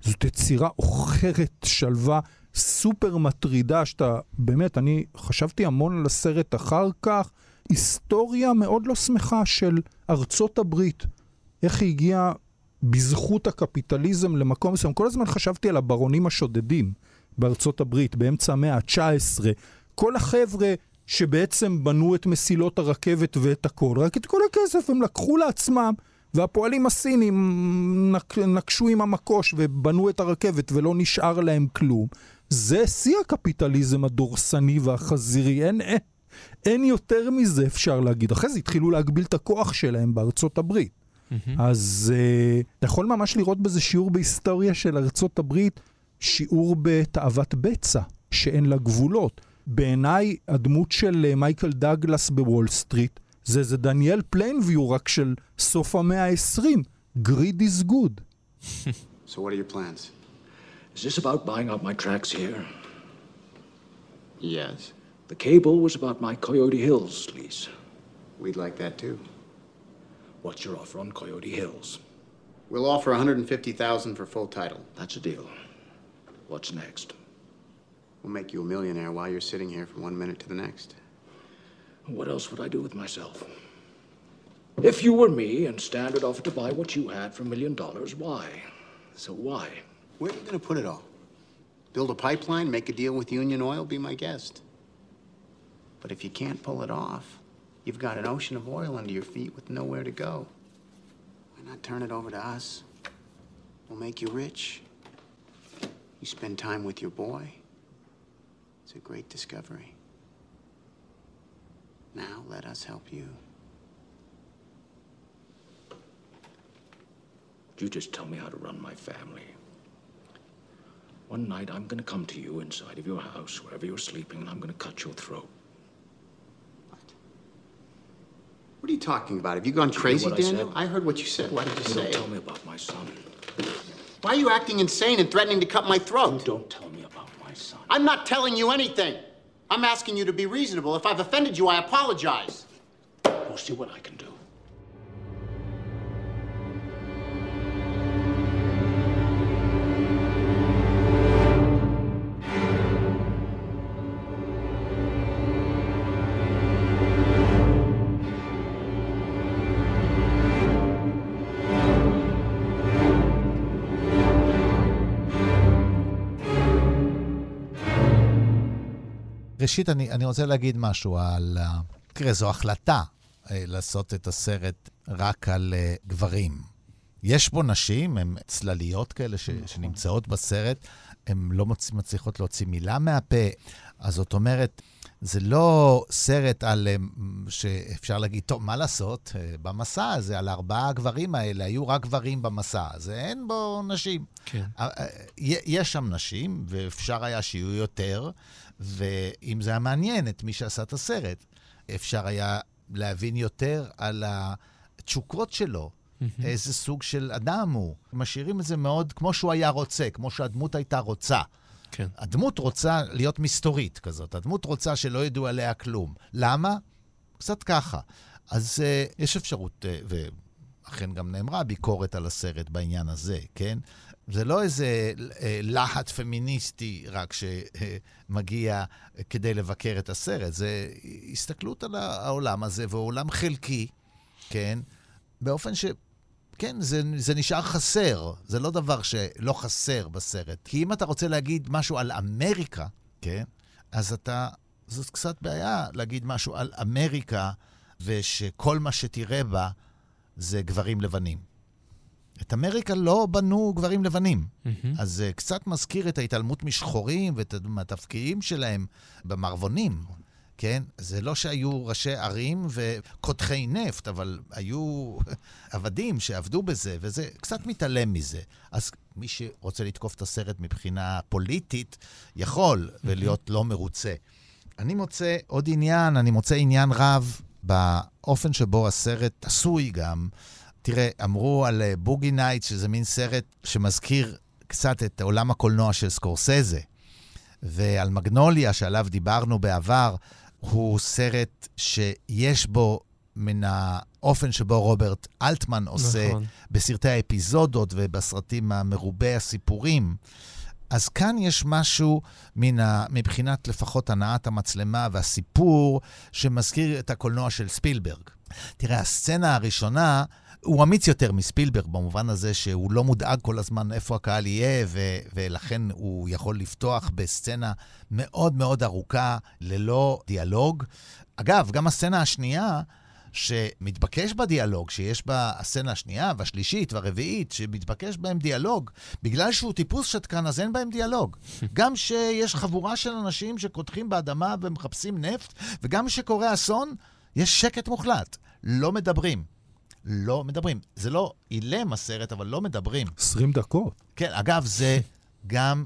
זאת יצירה עוכרת שלווה, סופר מטרידה, שאתה, באמת, אני חשבתי המון על הסרט אחר כך, היסטוריה מאוד לא שמחה של ארצות הברית. איך היא הגיעה בזכות הקפיטליזם למקום מסוים. כל הזמן חשבתי על הברונים השודדים בארצות הברית באמצע המאה ה-19. כל החבר'ה שבעצם בנו את מסילות הרכבת ואת הכל, רק את כל הכסף הם לקחו לעצמם, והפועלים הסינים נק, נקשו עם המקוש ובנו את הרכבת ולא נשאר להם כלום. זה שיא הקפיטליזם הדורסני והחזירי, אין, אין, אין יותר מזה אפשר להגיד. אחרי זה התחילו להגביל את הכוח שלהם בארצות הברית. Mm-hmm. אז uh, אתה יכול ממש לראות בזה שיעור בהיסטוריה של ארצות הברית, שיעור בתאוות בצע, שאין לה גבולות. בעיניי, הדמות של uh, מייקל דאגלס בוול סטריט, זה זה דניאל פליינביו רק של סוף המאה ה-20. Greed is good. so what are your plans? Is this about buying out my tracks here? Yes. The cable was about my Coyote Hills lease. We'd like that too. What's your offer on Coyote Hills? We'll offer 150,000 for full title. That's a deal. What's next? We'll make you a millionaire while you're sitting here from one minute to the next. What else would I do with myself? If you were me and Standard offered to buy what you had for a million dollars, why? So why? Where are you going to put it all? Build a pipeline, make a deal with Union Oil, be my guest. But if you can't pull it off, You've got an ocean of oil under your feet with nowhere to go. Why not turn it over to us? We'll make you rich. You spend time with your boy. It's a great discovery. Now let us help you. You just tell me how to run my family. One night I'm gonna come to you inside of your house, wherever you're sleeping, and I'm gonna cut your throat. What What are you talking about? Have you gone crazy, I Daniel? said? I heard what you said. What did you You say? don't tell me about my son. Why are you acting insane and threatening to cut my throat? Don't tell me about my son. I'm not telling you anything. I'm asking you to be reasonable. If I've offended you, I apologize. We'll see what I can do. ראשית, אני, אני רוצה להגיד משהו על... ה- תראה, זו החלטה אה, לעשות את הסרט רק על אה, גברים. יש בו נשים, הן צלליות כאלה ש, שנמצאות בסרט, הן לא מצ, מצליחות להוציא מילה מהפה. אז זאת אומרת, זה לא סרט על... אה, שאפשר להגיד, טוב, מה לעשות? אה, במסע הזה, על ארבעה הגברים האלה, היו רק גברים במסע הזה, אין בו נשים. כן. אה, אה, יש שם נשים, ואפשר היה שיהיו יותר, ואם זה היה מעניין את מי שעשה את הסרט, אפשר היה להבין יותר על התשוקות שלו, איזה סוג של אדם הוא. משאירים את זה מאוד כמו שהוא היה רוצה, כמו שהדמות הייתה רוצה. כן. הדמות רוצה להיות מסתורית כזאת, הדמות רוצה שלא ידעו עליה כלום. למה? קצת ככה. אז uh, יש אפשרות, uh, ואכן גם נאמרה ביקורת על הסרט בעניין הזה, כן? זה לא איזה אה, להט פמיניסטי רק שמגיע כדי לבקר את הסרט, זה הסתכלות על העולם הזה, והוא עולם חלקי, כן? באופן ש... כן, זה, זה נשאר חסר, זה לא דבר שלא חסר בסרט. כי אם אתה רוצה להגיד משהו על אמריקה, כן? אז אתה... זאת קצת בעיה להגיד משהו על אמריקה, ושכל מה שתראה בה זה גברים לבנים. את אמריקה לא בנו גברים לבנים. Mm-hmm. אז זה קצת מזכיר את ההתעלמות משחורים ואת התפקידים שלהם במערבונים, כן? זה לא שהיו ראשי ערים וקודחי נפט, אבל היו עבדים שעבדו בזה, וזה קצת מתעלם מזה. אז מי שרוצה לתקוף את הסרט מבחינה פוליטית, יכול, ולהיות לא מרוצה. אני מוצא עוד עניין, אני מוצא עניין רב באופן שבו הסרט עשוי גם. תראה, אמרו על Boogie Night, שזה מין סרט שמזכיר קצת את עולם הקולנוע של סקורסזה, ועל מגנוליה, שעליו דיברנו בעבר, הוא סרט שיש בו מן האופן שבו רוברט אלטמן עושה נכון. בסרטי האפיזודות ובסרטים המרובי הסיפורים. אז כאן יש משהו מן ה... מבחינת לפחות הנעת המצלמה והסיפור, שמזכיר את הקולנוע של ספילברג. תראה, הסצנה הראשונה, הוא אמיץ יותר מספילברג, במובן הזה שהוא לא מודאג כל הזמן איפה הקהל יהיה, ו- ולכן הוא יכול לפתוח בסצנה מאוד מאוד ארוכה, ללא דיאלוג. אגב, גם הסצנה השנייה, שמתבקש בה דיאלוג, שיש בה הסצנה השנייה והשלישית והרביעית, שמתבקש בהם דיאלוג, בגלל שהוא טיפוס שתקן, אז אין בהם דיאלוג. גם שיש חבורה של אנשים שקודחים באדמה ומחפשים נפט, וגם כשקורה אסון, יש שקט מוחלט. לא מדברים. לא מדברים. זה לא אילם הסרט, אבל לא מדברים. 20 דקות. כן, אגב, זה גם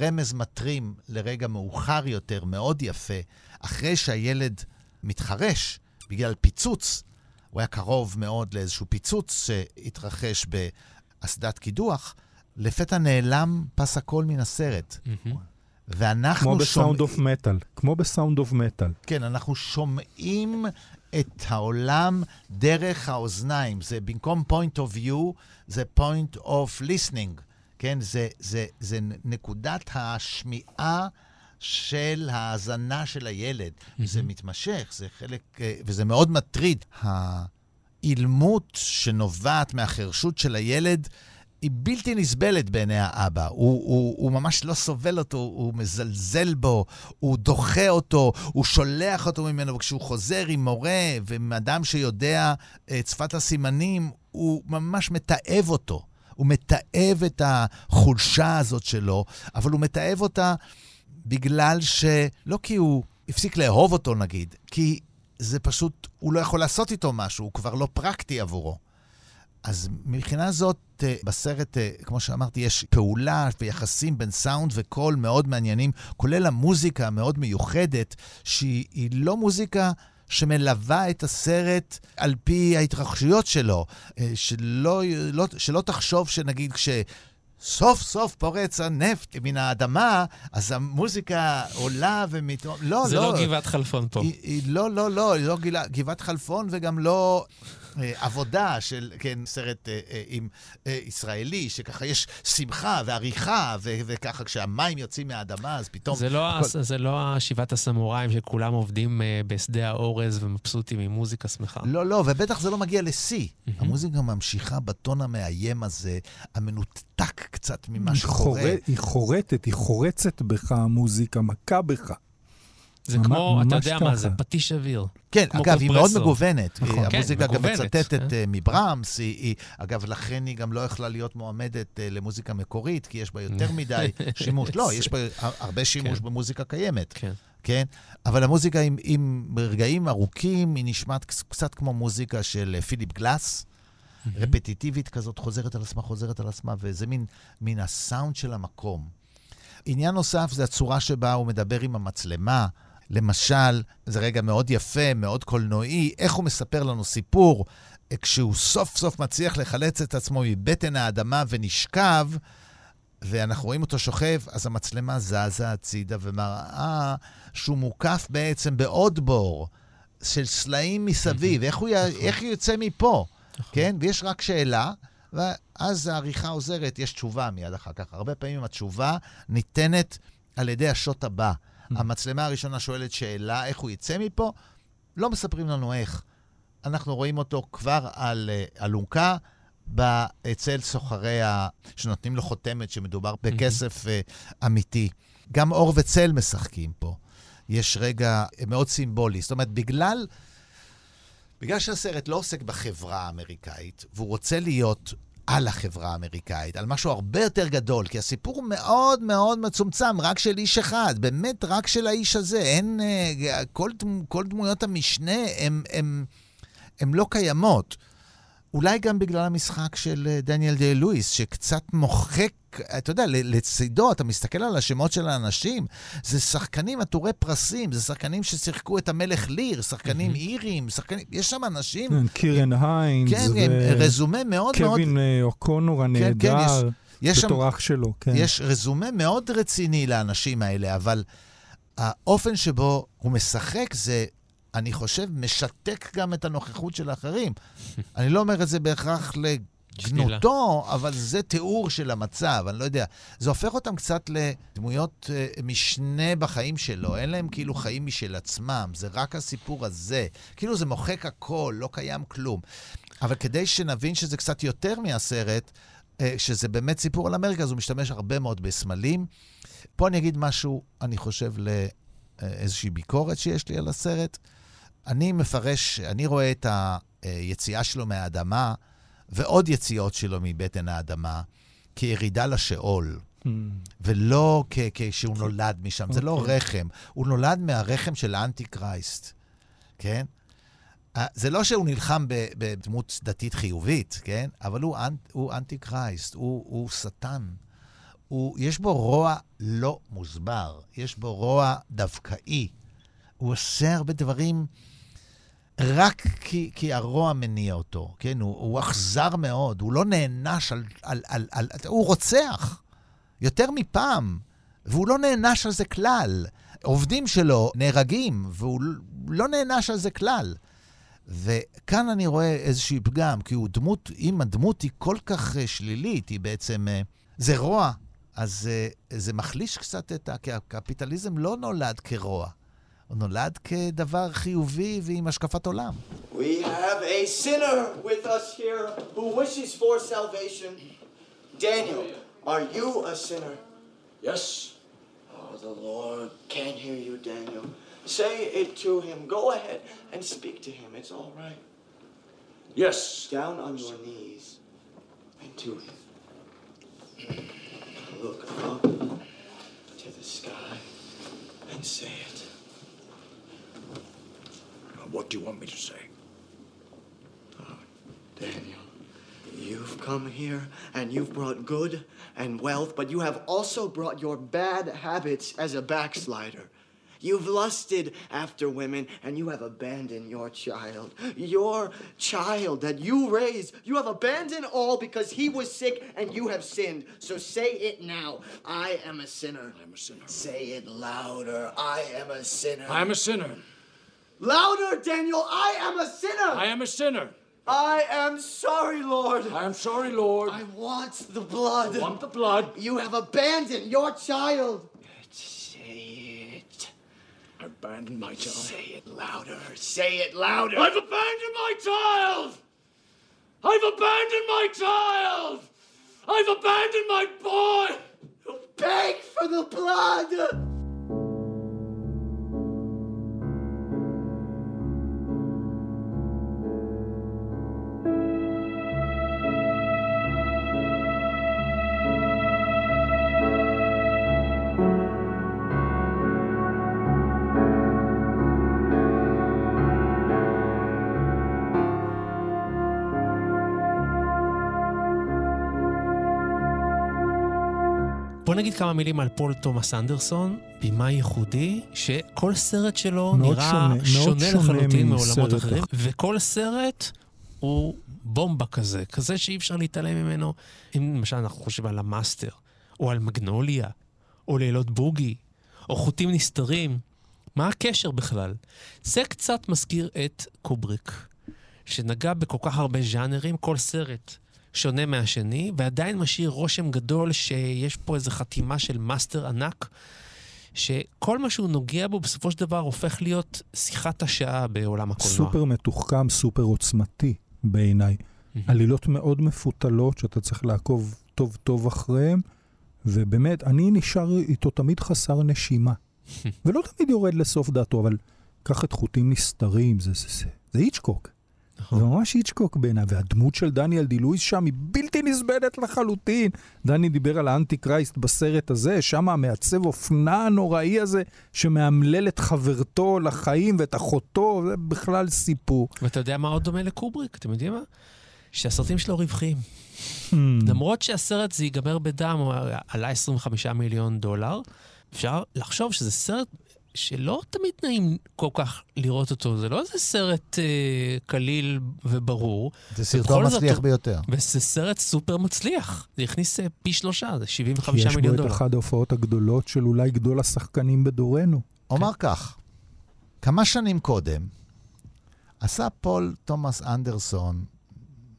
רמז מטרים לרגע מאוחר יותר, מאוד יפה, אחרי שהילד מתחרש בגלל פיצוץ, הוא היה קרוב מאוד לאיזשהו פיצוץ שהתרחש באסדת קידוח, לפתע נעלם פס הקול מן הסרט. ואנחנו כמו ב Sound of Metal. כמו ב Sound of Metal. כן, אנחנו שומעים את העולם דרך האוזניים. זה במקום point of view, זה point of listening. כן, זה, זה, זה נקודת השמיעה של ההאזנה של הילד. זה מתמשך, זה חלק, אה, וזה מאוד מטריד. האילמות שנובעת מהחירשות של הילד היא בלתי נסבלת בעיני האבא. הוא, הוא, הוא ממש לא סובל אותו, הוא מזלזל בו, הוא דוחה אותו, הוא שולח אותו ממנו, וכשהוא חוזר עם מורה ועם אדם שיודע את שפת הסימנים, הוא ממש מתעב אותו. הוא מתעב את החולשה הזאת שלו, אבל הוא מתעב אותה בגלל ש... לא כי הוא הפסיק לאהוב אותו, נגיד, כי זה פשוט, הוא לא יכול לעשות איתו משהו, הוא כבר לא פרקטי עבורו. אז מבחינה זאת, אה, בסרט, אה, כמו שאמרתי, יש פעולה ויחסים בין סאונד וקול מאוד מעניינים, כולל המוזיקה המאוד מיוחדת, שהיא היא לא מוזיקה שמלווה את הסרט על פי ההתרחשויות שלו. אה, שלא, לא, שלא תחשוב שנגיד כש... סוף סוף פורץ הנפט מן האדמה, אז המוזיקה עולה ומת... לא, זה לא. לא גבעת חלפון פה. היא, היא, לא, לא, לא, היא לא גבעת חלפון וגם לא עבודה של, כן, סרט אה, אה, עם אה, ישראלי, שככה יש שמחה ועריכה, ו- וככה כשהמים יוצאים מהאדמה, אז פתאום... זה לא, הכל... זה לא שבעת הסמוראים שכולם עובדים אה, בשדה האורז ומבסוטים עם מוזיקה שמחה. לא, לא, ובטח זה לא מגיע לשיא. המוזיקה ממשיכה בטון המאיים הזה, המנותק קצת ממה שקורה. היא חורטת, היא חורצת בך, המוזיקה מכה בך. זה ממש, כמו, אתה יודע ככה. מה, זה פטיש אוויר. כן, אגב, קופרסור. היא מאוד מגוונת. נכון. המוזיקה כן, גם מצטטת כן. מברמס, היא, היא, אגב, לכן היא גם לא יכלה להיות מועמדת למוזיקה מקורית, כי יש בה יותר מדי שימוש. לא, יש בה הרבה שימוש כן. במוזיקה קיימת. כן. כן? אבל המוזיקה עם, עם רגעים ארוכים, היא נשמעת קצת כמו מוזיקה של פיליפ גלאס. רפטיטיבית כזאת, חוזרת על עצמה, חוזרת על עצמה, וזה מין, מין הסאונד של המקום. עניין נוסף זה הצורה שבה הוא מדבר עם המצלמה. למשל, זה רגע מאוד יפה, מאוד קולנועי, איך הוא מספר לנו סיפור כשהוא סוף סוף מצליח לחלץ את עצמו מבטן האדמה ונשכב, ואנחנו רואים אותו שוכב, אז המצלמה זזה הצידה ומראה שהוא מוקף בעצם בעוד בור של סלעים מסביב. איך הוא, י... איך הוא יוצא מפה? כן? ויש רק שאלה, ואז העריכה עוזרת, יש תשובה מיד אחר כך. הרבה פעמים התשובה ניתנת על ידי השוט הבא. המצלמה הראשונה שואלת שאלה, איך הוא יצא מפה? לא מספרים לנו איך. אנחנו רואים אותו כבר על אלונקה, אצל סוחרי ה... שנותנים לו חותמת שמדובר בכסף uh, אמיתי. גם אור וצל משחקים פה. יש רגע מאוד סימבולי. זאת אומרת, בגלל, בגלל שהסרט לא עוסק בחברה האמריקאית, והוא רוצה להיות על החברה האמריקאית, על משהו הרבה יותר גדול, כי הסיפור מאוד מאוד מצומצם, רק של איש אחד, באמת רק של האיש הזה. אין... כל, כל דמויות המשנה הן לא קיימות. אולי גם בגלל המשחק של דניאל די לואיס, שקצת מוחק, אתה יודע, לצידו, אתה מסתכל על השמות של האנשים, זה שחקנים עטורי פרסים, זה שחקנים ששיחקו את המלך ליר, שחקנים mm-hmm. אירים, שחקנים, יש שם אנשים... כן, קירן היינס. כן, ו... רזומה מאוד קווין מאוד... קווין אוקונור הנהדר, כן, כן, יש, יש בתור אח שלו, כן. יש רזומה מאוד רציני לאנשים האלה, אבל האופן שבו הוא משחק זה... אני חושב, משתק גם את הנוכחות של האחרים. אני לא אומר את זה בהכרח לגנותו, אבל זה תיאור של המצב, אני לא יודע. זה הופך אותם קצת לדמויות uh, משנה בחיים שלו. אין להם כאילו חיים משל עצמם, זה רק הסיפור הזה. כאילו זה מוחק הכל, לא קיים כלום. אבל כדי שנבין שזה קצת יותר מהסרט, uh, שזה באמת סיפור על אמריקה, אז הוא משתמש הרבה מאוד בסמלים. פה אני אגיד משהו, אני חושב, לאיזושהי ביקורת שיש לי על הסרט. אני מפרש, אני רואה את היציאה שלו מהאדמה ועוד יציאות שלו מבטן האדמה כירידה לשאול. Mm. ולא כשהוא נולד משם, okay. זה לא אוקיי. רחם, הוא נולד מהרחם של האנטי קרייסט, כן? זה לא שהוא נלחם בדמות דתית חיובית, כן? אבל הוא, אנט, הוא אנטי קרייסט, הוא, הוא שטן. הוא, יש בו רוע לא מוסבר, יש בו רוע דווקאי. הוא עושה הרבה דברים רק כי, כי הרוע מניע אותו, כן? הוא, הוא אכזר מאוד, הוא לא נענש על, על, על, על... הוא רוצח, יותר מפעם, והוא לא נענש על זה כלל. עובדים שלו נהרגים, והוא לא נענש על זה כלל. וכאן אני רואה איזשהו פגם, כי הוא דמות, אם הדמות היא כל כך uh, שלילית, היא בעצם... Uh, זה רוע, אז uh, זה מחליש קצת את ה... כי הקפיטליזם לא נולד כרוע. הוא נולד כדבר חיובי ועם השקפת עולם. We have a sinner with us here who wishes for salvation. Daniel, are you a sinner? Yes. Oh, the Lord can hear you, Daniel. Say it to him. Go ahead and speak to him. It's all right. Yes. Down on your knees and to him. Look up to the sky and say it. What do you want me to say? Oh, Daniel, you've come here and you've brought good and wealth, but you have also brought your bad habits as a backslider. You've lusted after women and you have abandoned your child. Your child that you raised, you have abandoned all because he was sick and you have sinned. So say it now. I am a sinner. I'm a sinner. Say it louder. I am a sinner. I am a sinner. Louder, Daniel. I am a sinner. I am a sinner. I am sorry, Lord. I am sorry, Lord. I want the blood. I want the blood. You have abandoned your child. Say it. I abandoned my child. Say it louder. Say it louder. I've abandoned my child. I've abandoned my child. I've abandoned my boy. Beg for the blood. נגיד כמה מילים על פול תומאס אנדרסון, במאי ייחודי, שכל סרט שלו נראה שונה, שונה לחלוטין מעולמות אחרים, אחר. וכל סרט הוא בומבה כזה, כזה שאי אפשר להתעלם ממנו. אם למשל אנחנו חושבים על המאסטר, או על מגנוליה, או לילות בוגי, או חוטים נסתרים, מה הקשר בכלל? זה קצת מזכיר את קובריק, שנגע בכל כך הרבה ז'אנרים, כל סרט שונה מהשני, ועדיין משאיר רושם גדול שיש פה איזו חתימה של מאסטר ענק, שכל מה שהוא נוגע בו בסופו של דבר הופך להיות שיחת השעה בעולם הקולנוע. סופר מתוחכם, סופר עוצמתי בעיניי. עלילות מאוד מפותלות שאתה צריך לעקוב טוב טוב אחריהן, ובאמת, אני נשאר איתו תמיד חסר נשימה. ולא תמיד יורד לסוף דעתו, אבל קח את חוטים נסתרים, זה, זה, זה, זה היצ'קוק. נכון. זה ממש היצ'קוק בעיניי, והדמות של דניאל די לואיס שם היא בלתי נסבלת לחלוטין. דני דיבר על האנטי קרייסט בסרט הזה, שם המעצב אופנה הנוראי הזה, שמאמלל את חברתו לחיים ואת אחותו, זה בכלל סיפור. ואתה יודע מה עוד דומה לקובריק? אתם יודעים מה? שהסרטים שלו רווחיים. למרות שהסרט זה ייגמר בדם, הוא עלה 25 מיליון דולר, אפשר לחשוב שזה סרט שלא תמיד נעים כל כך לראות אותו. זה לא איזה סרט אה, קליל וברור. זה סרטון זאת מצליח הוא- ביותר. וזה סרט סופר מצליח. זה הכניס אה, פי שלושה, זה כי 75 יש בו מיליון את דולר. אחת ההופעות הגדולות של אולי גדול השחקנים בדורנו. אומר כך, כמה שנים קודם עשה פול תומאס אנדרסון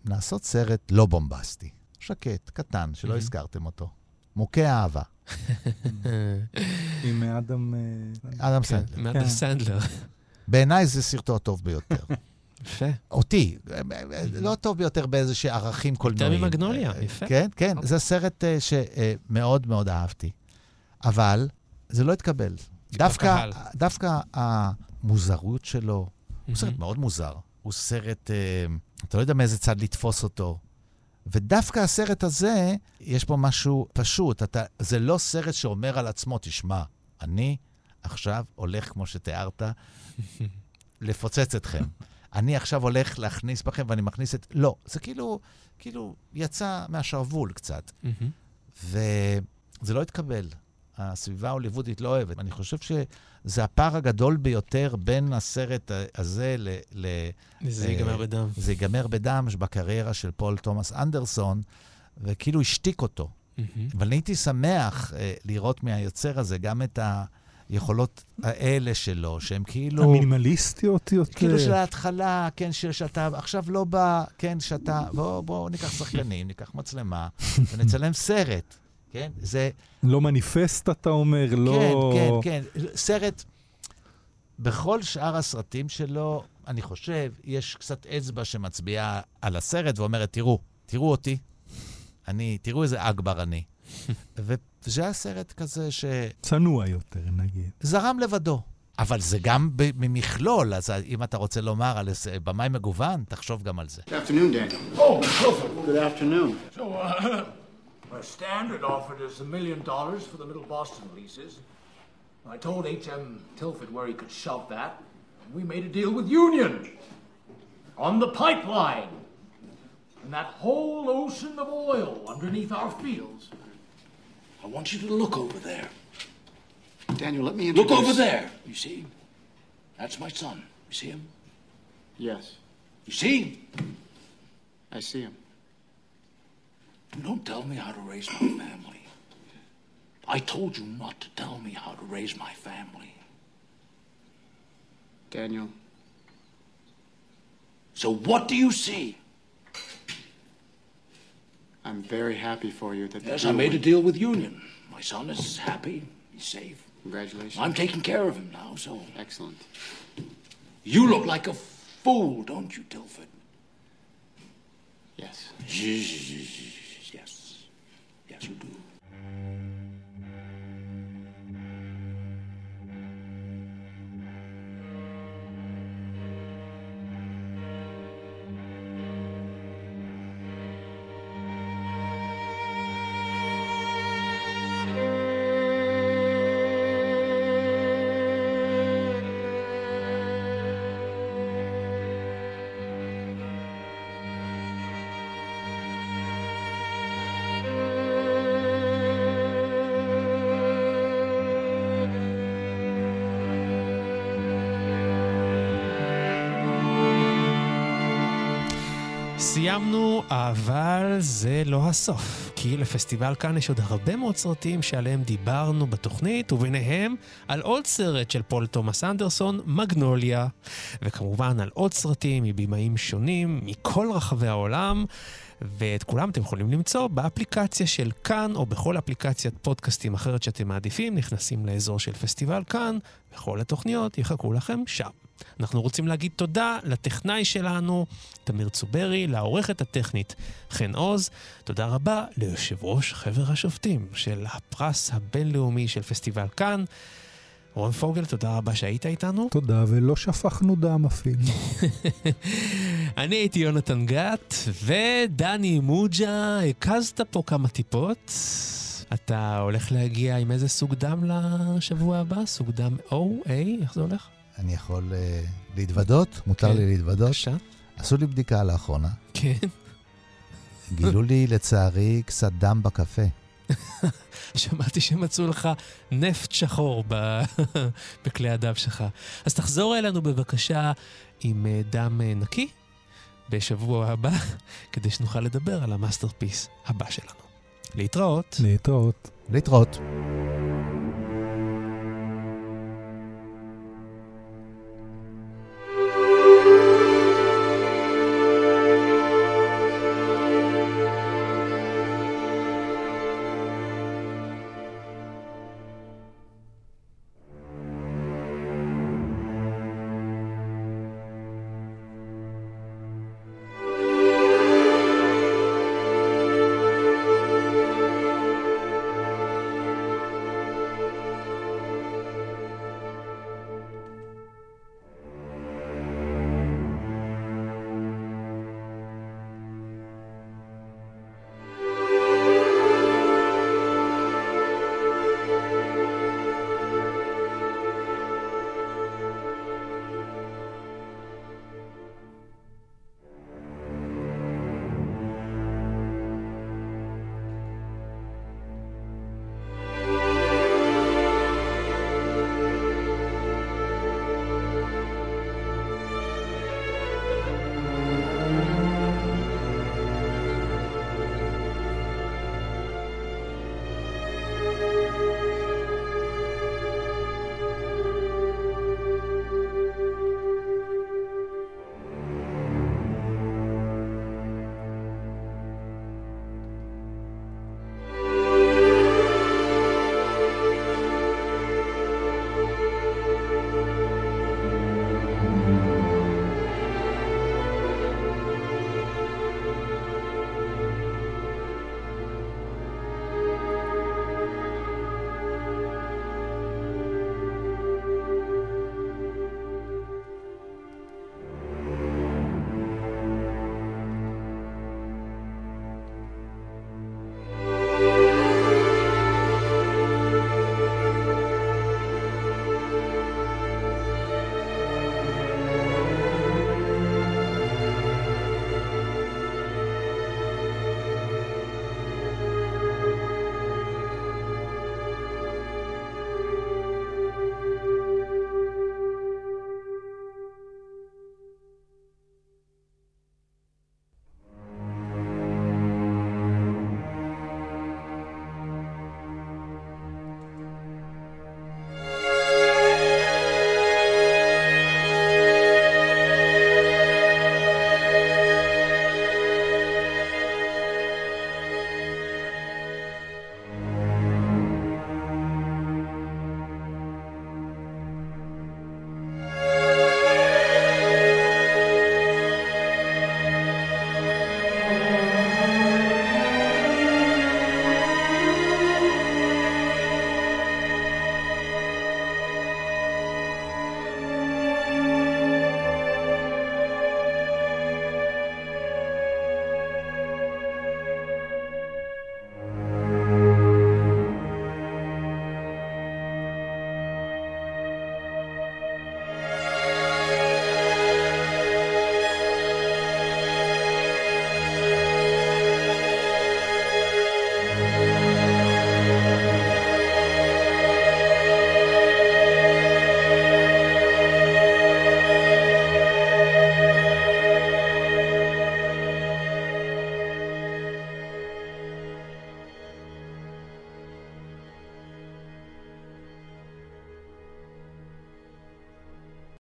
לעשות סרט לא בומבסטי, שקט, קטן, שלא הזכרתם אותו. מוכה אהבה. עם אדם... אה, אדם כן, סנדלר. מאדם כן. סנדלר. בעיניי זה סרטו הטוב ביותר. יפה. אותי, לא הטוב ביותר באיזשהו ערכים קולנועיים. ממגנוליה, יפה. כן, כן, זה סרט אה, שמאוד מאוד אהבתי. אבל זה לא התקבל. דווקא, המוזרות שלו, הוא סרט. מאוד מוזר. הוא סרט, אה, אתה לא יודע מאיזה צד לתפוס אותו. ודווקא הסרט הזה, יש פה משהו פשוט. אתה, זה לא סרט שאומר על עצמו, תשמע, אני עכשיו הולך, כמו שתיארת, לפוצץ אתכם. אני עכשיו הולך להכניס בכם ואני מכניס את... לא, זה כאילו, כאילו יצא מהשרוול קצת. וזה לא התקבל. הסביבה ההוליוודית לא אוהבת. אני חושב שזה הפער הגדול ביותר בין הסרט הזה ל... ל זה אה, ייגמר בדם. זה ייגמר בדם בקריירה של פול תומאס אנדרסון, וכאילו השתיק אותו. מהמם. אבל אני הייתי שמח אה, לראות מהיוצר הזה גם את היכולות האלה שלו, שהם כאילו... המינימליסטיות יותר. כאילו של ההתחלה, כן, של שאתה עכשיו לא בא, כן, שאתה, בוא, בוא ניקח שחקנים, ניקח מצלמה, ונצלם סרט, כן? זה, לא מניפסט, אתה אומר, לא... כן, כן, כן. סרט, בכל שאר הסרטים שלו, אני חושב, יש קצת אצבע שמצביעה על הסרט ואומרת, תראו, תראו אותי, אני, תראו איזה אכבר אני. וזה היה סרט כזה ש... צנוע יותר, נגיד. זרם לבדו. אבל זה גם ממכלול, אז אם אתה רוצה לומר על איזה במאי מגוון, תחשוב גם על זה. Good afternoon, Daniel. Oh. Good afternoon. So, uh, our standard offered us a million dollars for the Middle Boston leases. I told H.M. Tilford where he could shove that, and we made a deal with Union on the pipeline. And that whole ocean of oil underneath our fields. I want you to look over there. Daniel, let me Look over there. You see? That's my son. You see him? Yes, You see? I see him. Don't tell me how to raise my family. I told you not to tell me how to raise my family. Daniel, So what do you see? I'm very happy for you that Yes, I made a deal with Union. My son is happy. He's safe. Congratulations. I'm taking care of him now, so. Excellent. You look like a fool, don't you, Tilford? Yes. Yes. Yes, you do. הסוף. כי לפסטיבל כאן יש עוד הרבה מאוד סרטים שעליהם דיברנו בתוכנית, וביניהם על עוד סרט של פול תומאס אנדרסון, מגנוליה. וכמובן על עוד סרטים מבימאים שונים מכל רחבי העולם. ואת כולם אתם יכולים למצוא באפליקציה של כאן, או בכל אפליקציית פודקאסטים אחרת שאתם מעדיפים, נכנסים לאזור של פסטיבל כאן, וכל התוכניות יחכו לכם שם. אנחנו רוצים להגיד תודה לטכנאי שלנו, תמיר צוברי, לעורכת הטכנית חן עוז. תודה רבה ליושב ראש חבר השופטים של הפרס הבינלאומי של פסטיבל כאן. רון פוגל, תודה רבה שהיית איתנו. תודה, ולא שפכנו דם אפילו. אני הייתי יונתן גת, ודני מוג'ה, הקזת פה כמה טיפות. אתה הולך להגיע עם איזה סוג דם לשבוע הבא? סוג דם O, A, איך זה הולך? אני יכול אה, להתוודות? מותר כן, לי להתוודות? בבקשה. עשו לי בדיקה לאחרונה. כן. גילו לי, לצערי, קצת דם בקפה. שמעתי שמצאו לך נפט שחור ב... בכלי הדם שלך. אז תחזור אלינו בבקשה עם אה, דם אה, נקי בשבוע הבא, כדי שנוכל לדבר על ה masterpiece הבא שלנו. להתראות. להתראות. להתראות.